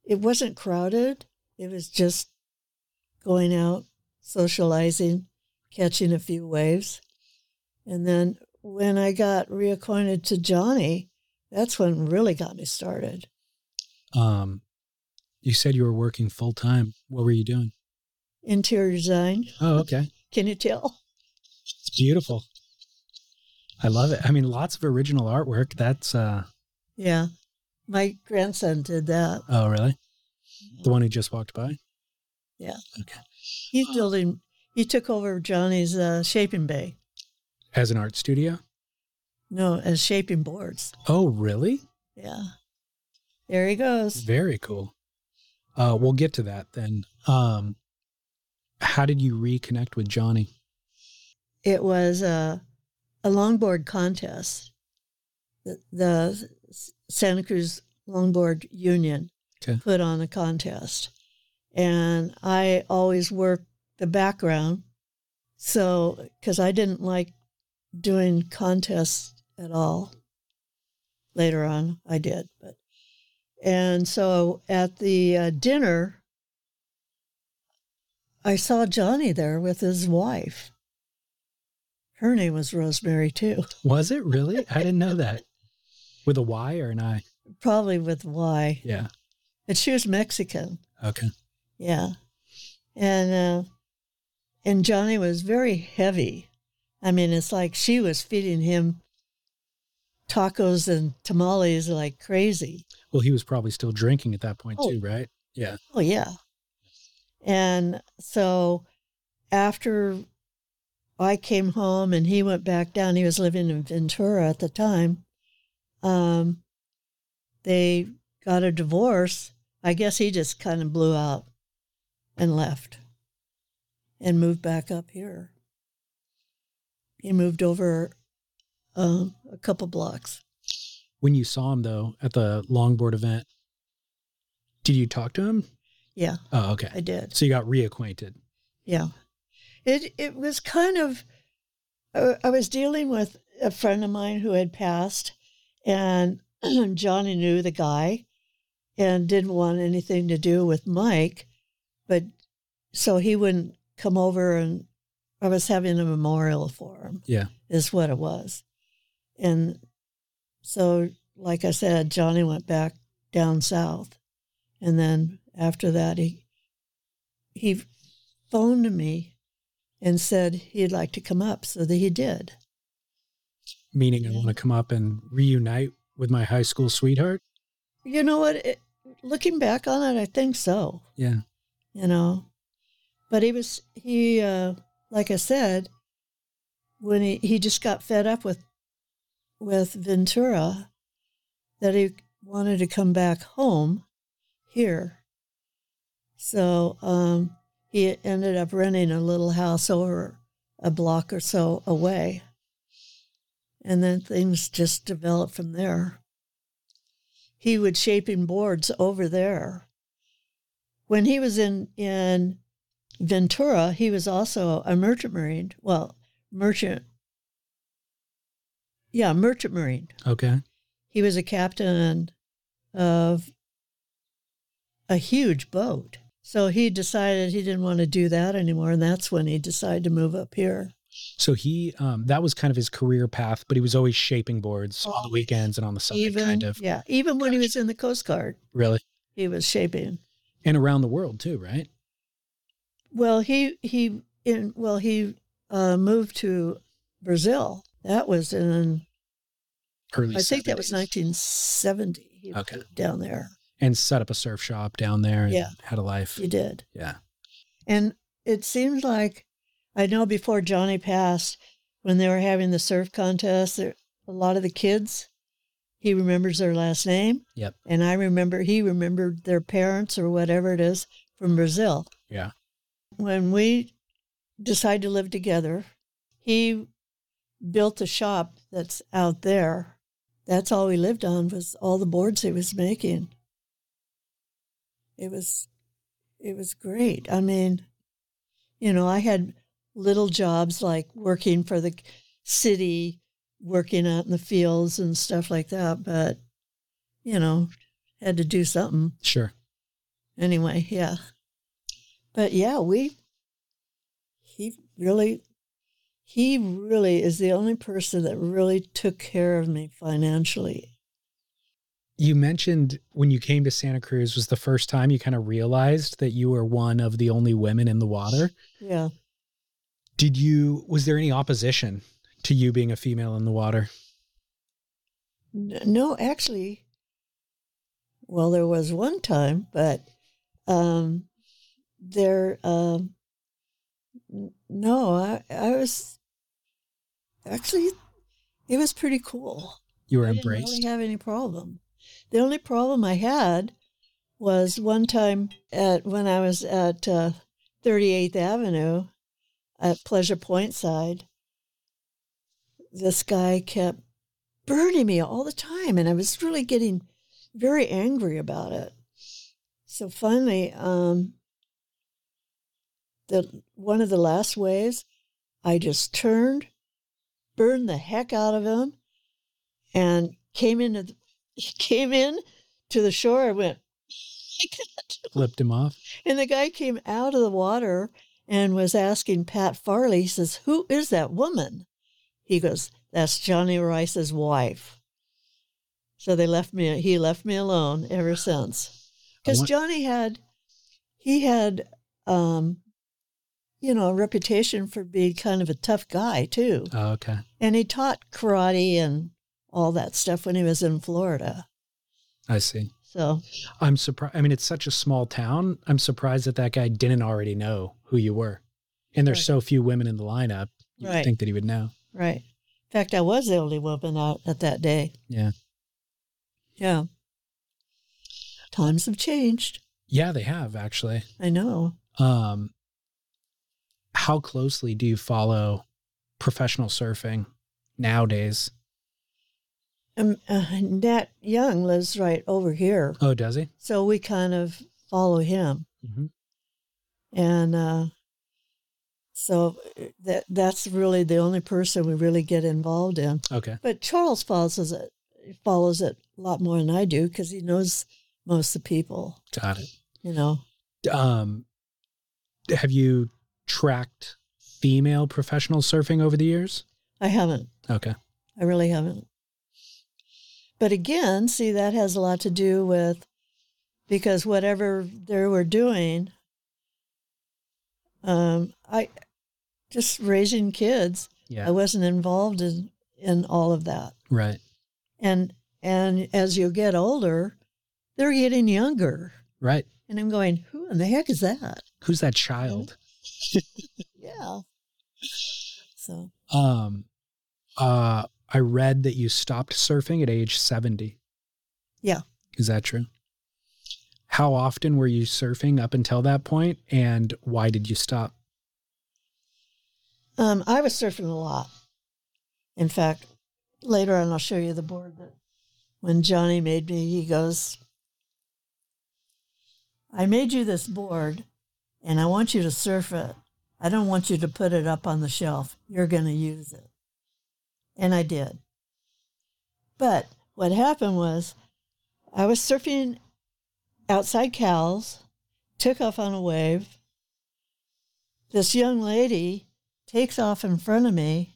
it wasn't crowded. It was just going out, socializing, catching a few waves. And then when I got reacquainted to Johnny, that's when really got me started. Um, you said you were working full time. What were you doing? Interior design. Oh, okay. Can you tell? It's beautiful. I love it. I mean, lots of original artwork. That's uh Yeah. My grandson did that. oh really? The one who just walked by? Yeah. Okay. He's building, he took over Johnny's uh, shaping bay. As an art studio? No, as shaping boards. Oh, really? Yeah. There he goes. Very cool. Uh we'll get to that then. Um how did you reconnect with Johnny? It was a, a longboard contest. The, the Santa Cruz Longboard Union Okay. put on a contest. And I always worked the background. So, because I didn't like doing contests at all. Later on, I did. But, and so at the uh, dinner, I saw Johnny there with his wife. Her name was Rosemary, too. Was it really? I didn't know that. With a Y or an I? Probably with Y. Yeah. But she was Mexican. Okay. Yeah. And uh, and Johnny was very heavy. I mean, it's like she was feeding him tacos and tamales like crazy. Well, he was probably still drinking at that point Oh. too, right? Yeah. Oh yeah. And so after I came home and he went back down, he was living in Ventura at the time. Um, they got a divorce. I guess he just kind of blew out and left and moved back up here. He moved over um, a couple blocks. When you saw him though at the longboard event, did you talk to him? Yeah, Oh, okay. I did. So you got reacquainted. Yeah. It it was kind of uh, I was dealing with a friend of mine who had passed and Johnny knew the guy and didn't want anything to do with Mike, but so he wouldn't come over and I was having a memorial for him Yeah. is what it was. And so, like I said, Johnny went back down south. And then after that, he, he phoned me and said he'd like to come up. So that he did. Meaning I want to come up and reunite with my high school sweetheart. You know what? It, looking back on it, I think so. Yeah. you know. But he was he uh like I said, when he, he just got fed up with with Ventura that he wanted to come back home here. So um he ended up renting a little house over a block or so away. And then things just developed from there. He would shaping boards over there when he was in in Ventura, he was also a merchant marine. Well, merchant. Yeah, merchant marine. Okay. He was a captain of a huge boat. So he decided he didn't want to do that anymore, and that's when he decided to move up here. So he um that was kind of his career path, but he was always shaping boards on the weekends and on the side even kind of. yeah, even when he was in the Coast Guard, Really. he was shaping. And around the world too, right? Well, he he in well he uh, moved to Brazil. That was in Early I think that was 1970. He Okay. down there. And set up a surf shop down there and Yeah. had a life. You did. Yeah. And it seems like I know before Johnny passed, when they were having the surf contest, there, a lot of the kids, he remembers their last name. Yep. And I remember he remembered their parents or whatever it is from Brazil. Yeah. When we decided to live together, he built a shop that's out there. That's all we lived on was all the boards he was making. It was it was great. I mean, you know, I had little jobs like working for the city, working out in the fields and stuff like that, but you know, had to do something Sure. anyway, yeah. But yeah, we he really he really is the only person that really took care of me financially. You mentioned when you came to Santa Cruz was the first time you kind of realized that you were one of the only women in the water. Yeah. Did you, was there any opposition to you being a female in the water? No, actually, well, there was one time, but um, there, um, no, I, I was actually, it was pretty cool. You were I didn't really have any problem. The only problem I had was one time at when I was at uh, 38th Avenue at Pleasure Point side. This guy kept burning me all the time, and I was really getting very angry about it. So finally, um, the one of the last waves, I just turned, burned the heck out of him, and came into the, came in to the shore. I went like. Flipped him off? And the guy came out of the water and was asking Pat Farley, he says, Who is that woman? He goes, That's Johnny Rice's wife. So they left me, he left me alone ever since. Because want- Johnny had, he had, um, you know, a reputation for being kind of a tough guy too. Oh, okay. And he taught karate and all that stuff when he was in Florida. I see. So, I'm surprised. I mean, it's such a small town. I'm surprised that that guy didn't already know who you were. And there's Right. so few women in the lineup. You Right. think that he would know. right. In fact, I was the only woman out at that day. Yeah. Yeah. Times have changed. Yeah, they have actually. I know. Um, how closely do you follow professional surfing nowadays? Um, uh, Nat Young lives right over here. Oh, does he? So we kind of follow him. Mm-hmm. And uh, so that that's really the only person we really get involved in. Okay. But Charles follows it, follows it a lot more than I do because he knows most of the people, Got it. you know. Um, have you tracked female professional surfing over the years? I haven't. Okay. I really haven't. But again, see, that has a lot to do with because whatever they were doing, um, I just raising kids. Yeah. I wasn't involved in in all of that, right. and and as you get older, they're getting younger, Right. and I'm going, who in the heck is that? Who's that child? Yeah. So Um, uh, I read that you stopped surfing at age 70. Yeah. Is that true? How often were you surfing up until that point and why did you stop? Um, I was surfing a lot. In fact, later on, I'll show you the board that when Johnny made me, he goes, I made you this board and I want you to surf it. I don't want you to put it up on the shelf. You're going to use it. And I did. But what happened was I was surfing outside Cowell's, took off on a wave. This young lady takes off in front of me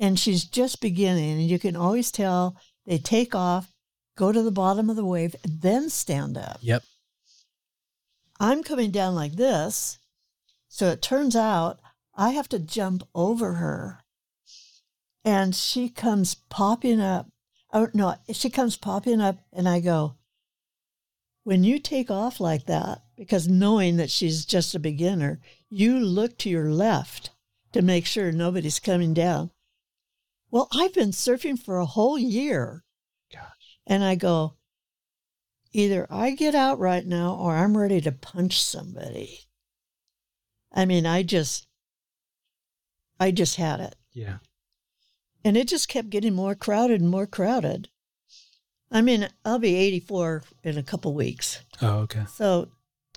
and she's just beginning and you can always tell they take off go to the bottom of the wave then stand up Yep. I'm coming down like this so it turns out i have to jump over her and she comes popping up oh no she comes popping up and i go when you take off like that, because knowing that she's just a beginner, you look to your left to make sure nobody's coming down. Well, I've been surfing for a whole year. Gosh. And I go, either I get out right now or I'm ready to punch somebody. I mean, I just, I just had it. Yeah. And it just kept getting more crowded and more crowded. I mean, I'll be 84 in a couple weeks. Oh, okay. So,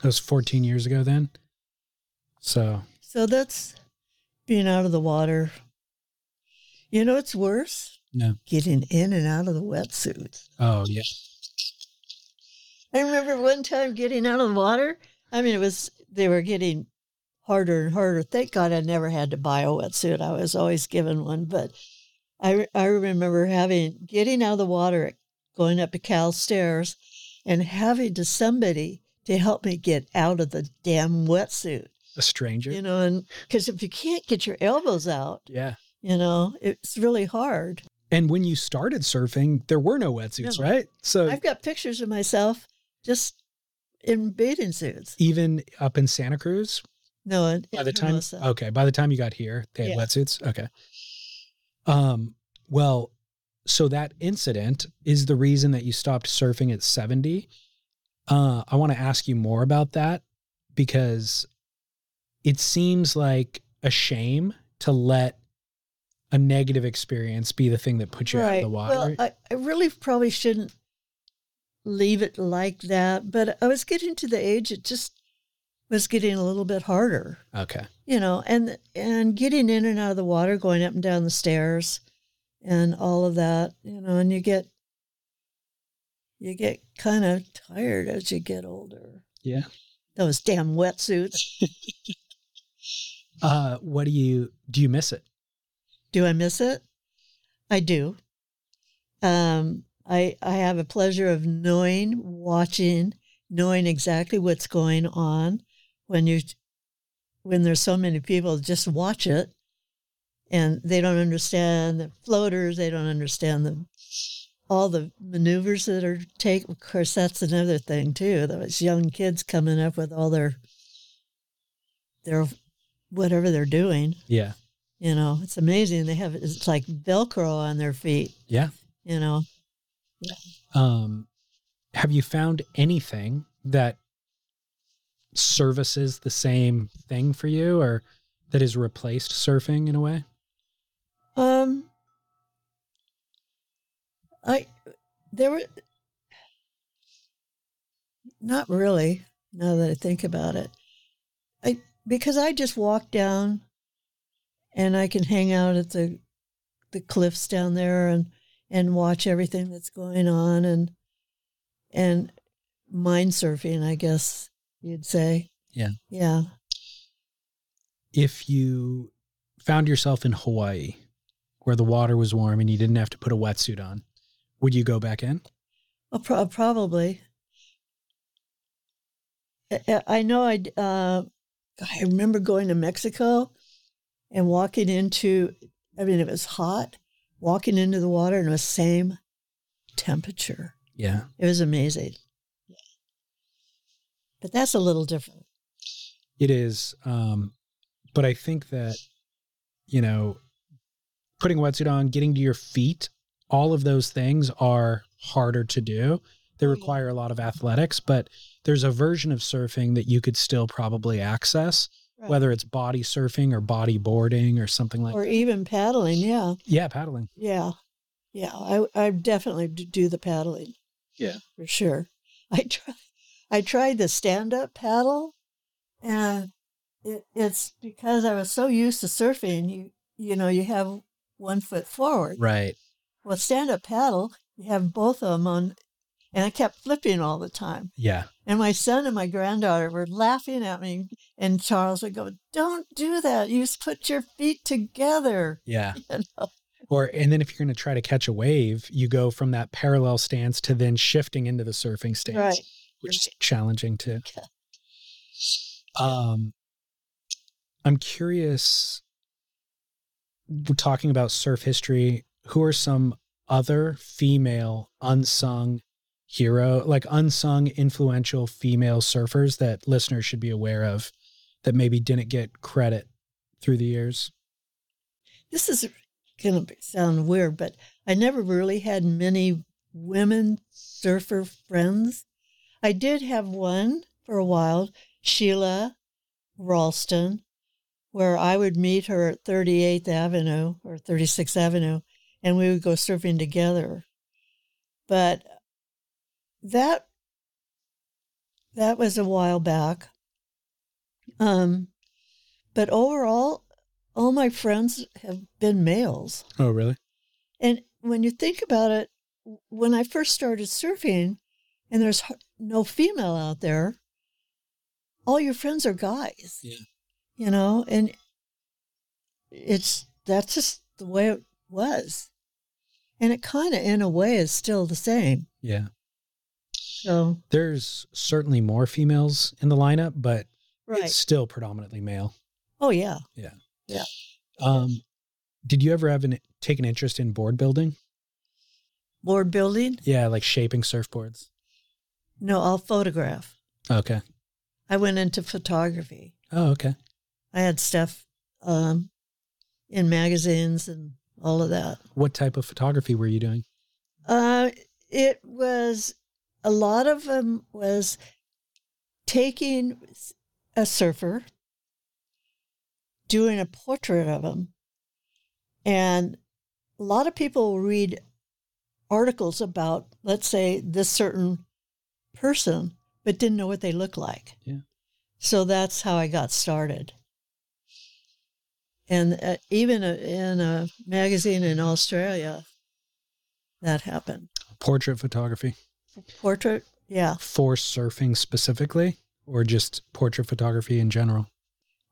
That was 14 years ago then. So, so that's being out of the water. You know, it's worse no. getting in and out of the wetsuits. Oh, yeah. I remember one time getting out of the water. I mean, it was, they were getting harder and harder. Thank God I never had to buy a wetsuit. I was always given one. But I, I remember having, getting out of the water, going up to Cowell stairs and having to somebody to help me get out of the damn wetsuit, A stranger. you know, and because if you can't get your elbows out, yeah. you know, it's really hard. And when you started surfing, there were no wetsuits, No. right? So I've got pictures of myself just in bathing suits. even up in Santa Cruz, No, in, by the time Hermosa. okay, by the time you got here, they had Yeah. wetsuits. Okay. Um. Well, so that incident is the reason that you stopped surfing at seventy. Uh, I want to ask you more about that because it seems like a shame to let a negative experience be the thing that puts you out of the water. Well, I, I really probably shouldn't leave it like that, but I was getting to the age it just was getting a little bit harder, okay. you know, and and getting in and out of the water, going up and down the stairs, and all of that, you know, and you get you get kind of tired as you get older. Yeah. Those damn wetsuits. Uh, what do you do? You miss it? Do I miss it? I do. Um, I I have a pleasure of knowing, watching, knowing exactly what's going on when you when there's so many people just watch it and they don't understand the floaters, they don't understand the all the maneuvers that are take. Of course, that's another thing too. Those young kids coming up with all their their whatever they're doing. Yeah. You know, it's amazing. They have it's like Velcro on their feet. Yeah. You know, Um, have you found anything that services the same thing for you or that has replaced surfing in a way? um, I there were not really. Now that I think about it, I because I just walk down, and I can hang out at the the cliffs down there and and watch everything that's going on and and mind surfing, I guess you'd say. Yeah. Yeah. If you found yourself in Hawaii where the water was warm and you didn't have to put a wetsuit on, would you go back in? Well, pro- probably. I- I know I. Uh, I remember going to Mexico and walking into. I mean, it was hot. Walking into the water and it was same temperature. Yeah. It was amazing. But that's a little different. It is. Um, but I think that, you know, putting a wetsuit on, getting to your feet, all of those things are harder to do. They Oh, require a lot of athletics, but there's a version of surfing that you could still probably access, Right. whether it's body surfing or body boarding or something like or even paddling. Yeah, Yeah, paddling. yeah, yeah. I I definitely do the paddling. Yeah. for sure. I try, I tried the stand up paddle, and it, it's because I was so used to surfing. You you know you have one foot forward. Right. Well, stand up paddle, you have both of them on, and I kept flipping all the time. Yeah. And my son and my granddaughter were laughing at me, and Charles would go, "Don't do that. You just put your feet together." Yeah. You know? Or and then if you're going to try to catch a wave, you go from that parallel stance to then shifting into the surfing stance, Right. which is challenging too. Okay. Um, I'm curious. We're talking about surf history. Who are some other female unsung hero, like unsung influential female surfers that listeners should be aware of that maybe didn't get credit through the years? This is going to sound weird, but I never really had many women surfer friends. I did have one for a while, Sheila Ralston, where I would meet her at 38th Avenue or 36th Avenue, and we would go surfing together. But that that was a while back. Um, but overall, all my friends have been males. Oh, really? And when you think about it, when I first started surfing, and there's no female out there, all your friends are guys. Yeah. You know, and it's that's just the way it was. And it kind of, in a way, is still the same. Yeah. So, There's certainly more females in the lineup, but right. it's still predominantly male. Oh, yeah. Yeah. Yeah. Um, did you ever have an take an interest in board building? Board building? Yeah, like shaping surfboards. No, I'll photograph. Okay. I went into photography. Oh, okay. I had stuff um, in magazines and all of that. What type of photography were you doing? Uh, it was a lot of them was taking a surfer, doing a portrait of him, and a lot of people read articles about, let's say, this certain person, but didn't know what they look like. Yeah. So that's how I got started. And uh, even uh, in a magazine in Australia, that happened. Portrait photography Portrait, yeah. for surfing specifically, or just portrait photography in general?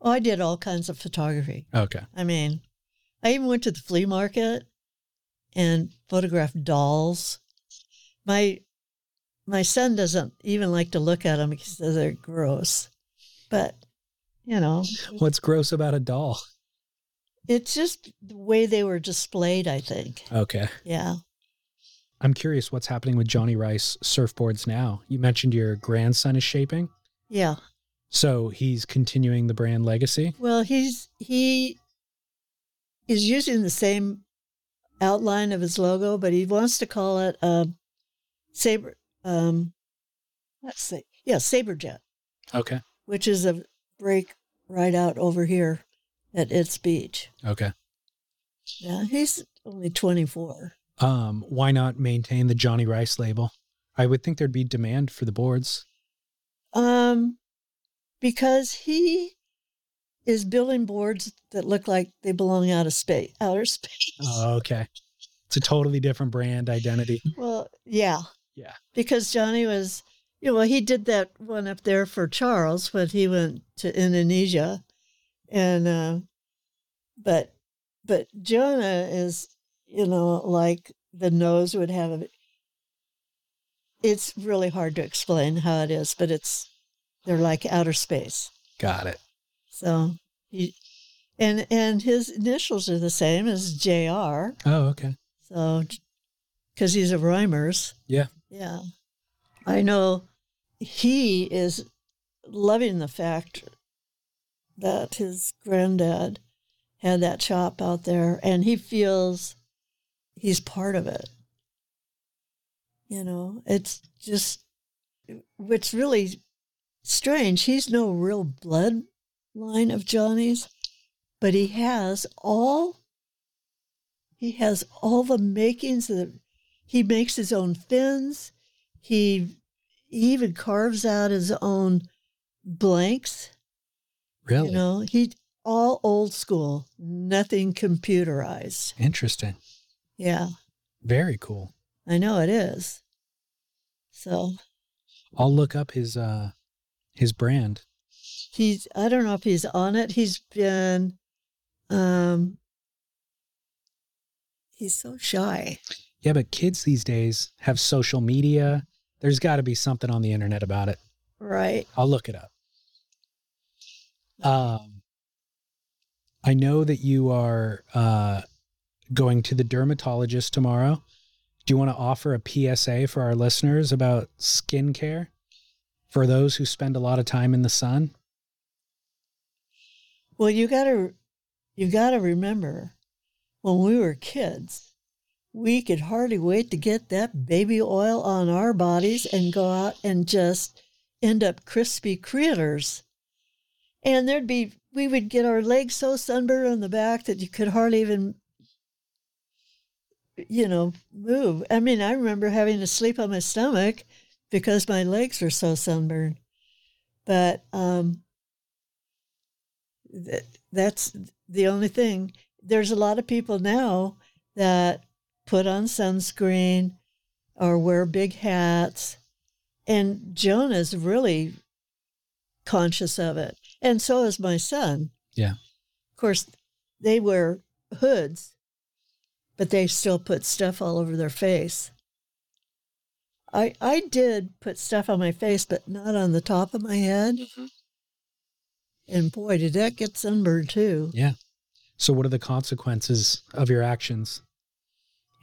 Oh, I did all kinds of photography. Okay. I mean, I even went to the flea market and photographed dolls. My my son doesn't even like to look at them because they're gross. But you know, What's gross about a doll? it's just the way they were displayed. I think. Okay. Yeah. I'm curious what's happening with Johnny Rice surfboards now. You mentioned your grandson is shaping, Yeah. so he's continuing the brand legacy. Well, he's he is using the same outline of his logo, but he wants to call it um, saber. Um, let's see, yeah, saber jet, Okay. which is a break right out over here at its beach. Okay. Yeah, he's only twenty four. Um, why not maintain the Johnny Rice label? I would think there'd be demand for the boards. Um, because he is building boards that look like they belong out of space, outer space. Oh, okay. It's a totally different brand identity. Well, yeah. Yeah. Because Johnny was, you know, well, he did that one up there for Charles when he went to Indonesia. And, uh, but, but Jonah is, you know, like the nose would have a, it's really hard to explain how it is, but it's, they're like outer space. Got it. So he, and, and his initials are the same as JR. Oh, okay. So, because he's a Reimers. Yeah. Yeah. I know he is loving the fact that his granddad had that shop out there and he feels he's part of it. You know, it's just, what's really strange, he's no real bloodline of Johnny's, but he has all he has all the makings that he makes his own fins. He, he even carves out his own blanks. Really? You know, he all old school, nothing computerized. Interesting. Yeah, Very cool. I know it is. So I'll look up his uh his brand. he's I don't know if he's on it. He's been um he's so shy. Yeah, but kids these days have social media. There's got to be something on the internet about it. Right. I'll look it up. Um, I know that you are uh, going to the dermatologist tomorrow Do you want to offer a PSA for our listeners about skincare for those who spend a lot of time in the sun? Well, you gotta you gotta remember when we were kids, we could hardly wait to get that baby oil on our bodies and go out and just end up crispy critters. And there'd be we would get our legs so sunburned on the back that you could hardly even you know move. I mean, I remember having to sleep on my stomach because my legs were so sunburned. But um that, that's the only thing. There's a lot of people now that put on sunscreen or wear big hats. And Jonah's really conscious of it. And so is my son. Yeah. Of course, they wear hoods, but they still put stuff all over their face. I I did put stuff on my face, but not on the top of my head. Mm-hmm. And boy, did that get sunburned too. Yeah. So, what are the consequences of your actions?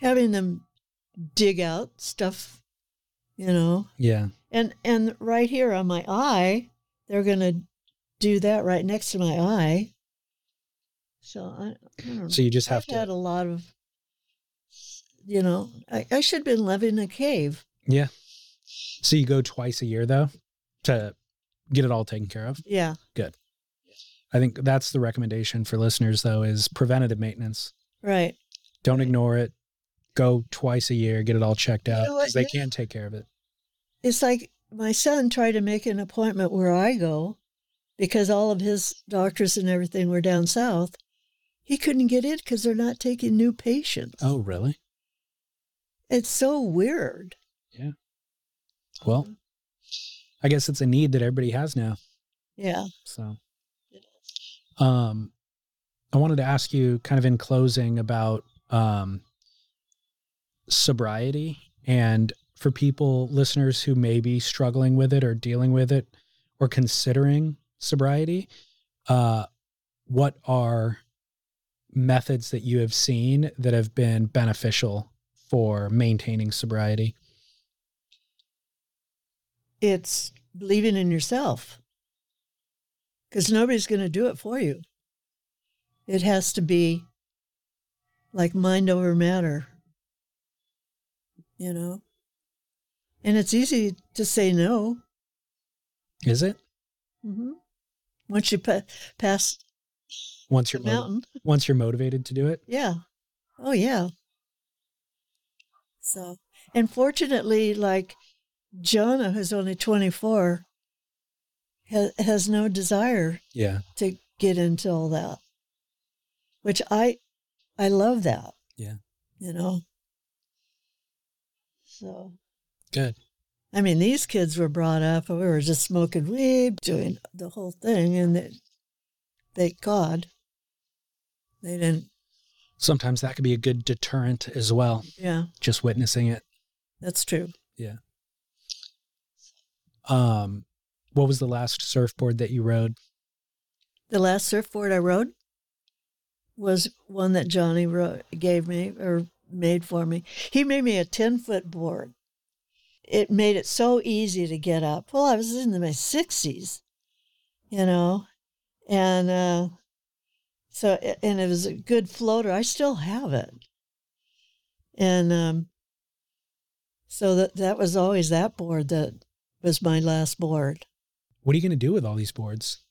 Having them dig out stuff, you know, Yeah. and and right here on my eye, they're gonna do that right next to my eye. So I, I don't know. So, you just have to. I've had to. a lot of, you know, I, I should have been living in a cave. Yeah. So, you go twice a year, though, to get it all taken care of. Yeah, Good. I think that's the recommendation for listeners, though, is preventative maintenance. right. Don't ignore it. Go twice a year, get it all checked out know what? because they can take care of it. It's like my son tried to make an appointment where I go because all of his doctors and everything were down south. He couldn't get in because they're not taking new patients. Oh, really? It's so weird. Yeah. Well, I guess it's a need that everybody has now. Yeah. So, um, I wanted to ask you, kind of in closing, about um, sobriety and for people, listeners who may be struggling with it or dealing with it or considering sobriety. Uh, what are methods that you have seen that have been beneficial for maintaining sobriety? It's believing in yourself because nobody's going to do it for you. It has to be like mind over matter, you know? And it's easy to say no. Is it hmm Once you pa- pass once you're motiv- once you're motivated to do it? Yeah. Oh, yeah. So, and fortunately, like Jonah, who's only 24, has, has no desire Yeah. to get into all that, which I, I love that. Yeah. You know? So, Good. I mean, these kids were brought up, we were just smoking weed, doing the whole thing, and they, thank God they didn't, Sometimes that could be a good deterrent as well, yeah, just witnessing it. that's true. Yeah. Um, what was the last surfboard that you rode? The last surfboard I rode was one that Johnny ro gave me or made for me. He made me a 10 foot board. It made it so easy to get up. Well, I was in my 60s, you know, and uh, so, and it was a good floater. I still have it. And um, so that, that was always that board that was my last board. What are you going to do with all these boards?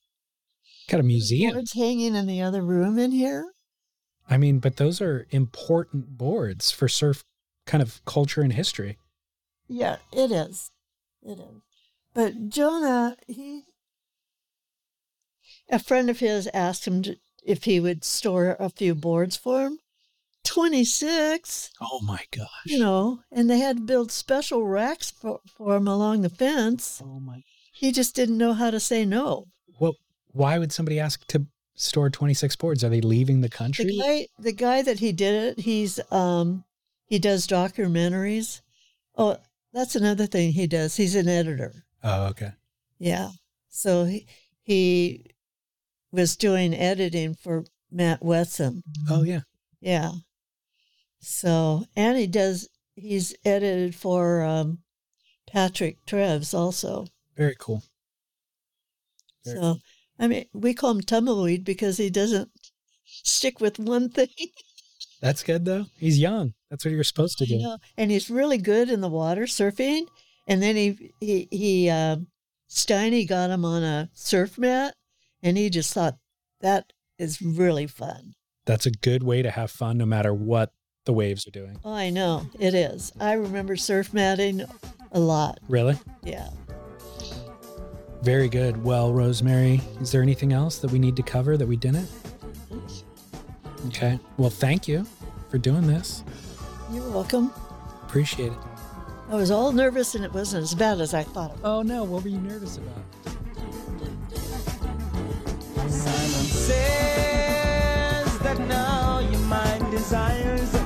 Got a museum. Boards hanging in the other room in here. I mean, but those are important boards for surf kind of culture and history. Yeah, it is. It is. But Jonah, he, a friend of his asked him to, if he would store a few boards for him. 26, Oh my gosh. you know, and they had to build special racks for, for him along the fence. Oh my. He just didn't know how to say no. Well, why would somebody ask to store 26 boards? Are they leaving the country? The guy, the guy that he did it, he's um, he does documentaries. Oh, that's another thing he does. He's an editor. oh, okay. Yeah. So he, he was doing editing for Matt Wetson. Oh, yeah. Yeah. So, and he does he's edited for um, Patrick Trefz also. Very cool. Very so, I mean, we call him tumbleweed because he doesn't stick with one thing. That's good though. He's young. That's what you're supposed to I do. know. And he's really good in the water surfing. And then he he he uh, Steiny got him on a surf mat, and he just thought that is really fun. That's a good way to have fun no matter what the waves are doing. Oh, I know it is. I remember surf matting a lot. Really? Yeah. Very good. Well, Rosemari, is there anything else that we need to cover that we didn't? Okay. Well, thank you for doing this. You're welcome. Appreciate it. I was all nervous, and it wasn't as bad as I thought. Oh no, what were you nervous about? Simon says that now your mind desires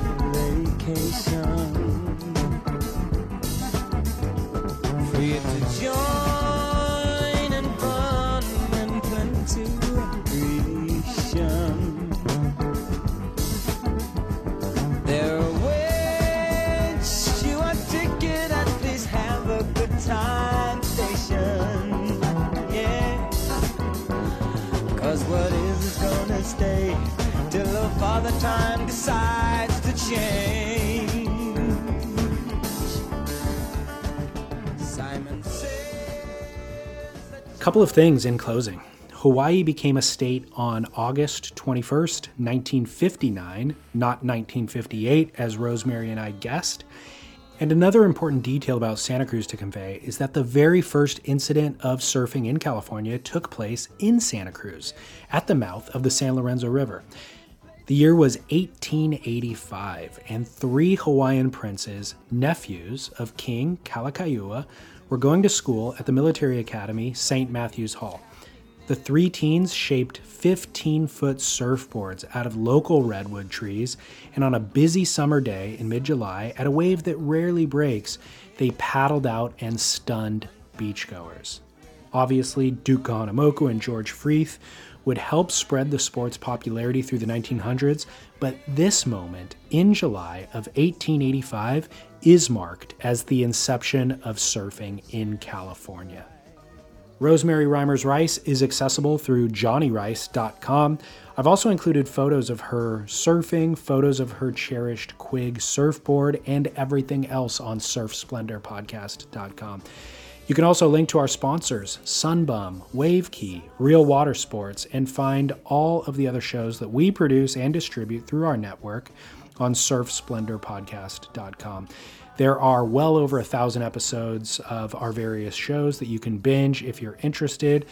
time decides to change. Simon Couple of things in closing. Hawaii became a state on August 21st, 1959, not 1958, as Rosemari and I guessed. And another important detail about Santa Cruz to convey is that the very first incident of surfing in California took place in Santa Cruz, at the mouth of the San Lorenzo River. The year was 1885, and three Hawaiian princes, nephews of King Kalakaua, were going to school at the military academy St. Matthew's Hall. The three teens shaped 15 foot surfboards out of local redwood trees, and on a busy summer day in mid July, at a wave that rarely breaks, they paddled out and stunned beachgoers. Obviously, Duke Kahanamoku and George Freeth would help spread the sport's popularity through the 1900s, but this moment in July of 1885 is marked as the inception of surfing in California. Rosemari Reimers Rice is accessible through johnnyrice.com. I've also included photos of her surfing, photos of her cherished Quigg surfboard, and everything else on surfsplendorpodcast.com. You can also link to our sponsors, Sunbum, Wave Ki, Real Water Sports, and find all of the other shows that we produce and distribute through our network on surfsplendorpodcast.com. There are well over a thousand episodes of our various shows that you can binge if you're interested.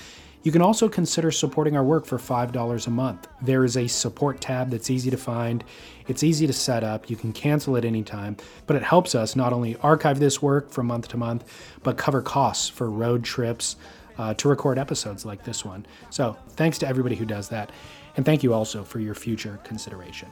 You can also consider supporting our work for $5 a month. There is a support tab that's easy to find, it's easy to set up, you can cancel at any time, but it helps us not only archive this work from month to month, but cover costs for road trips uh, to record episodes like this one. So thanks to everybody who does that, and thank you also for your future consideration.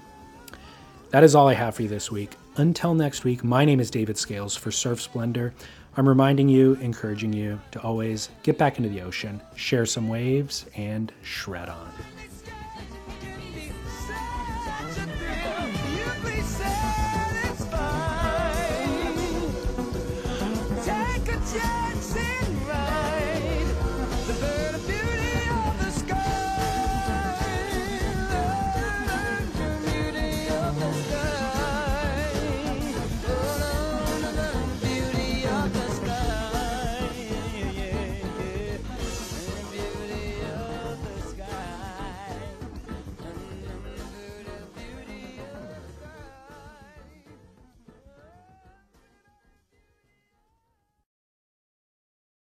That is all I have for you this week. Until next week, my name is David Scales for Surf Splendor. I'm reminding you, encouraging you to always get back into the ocean, share some waves, and shred on.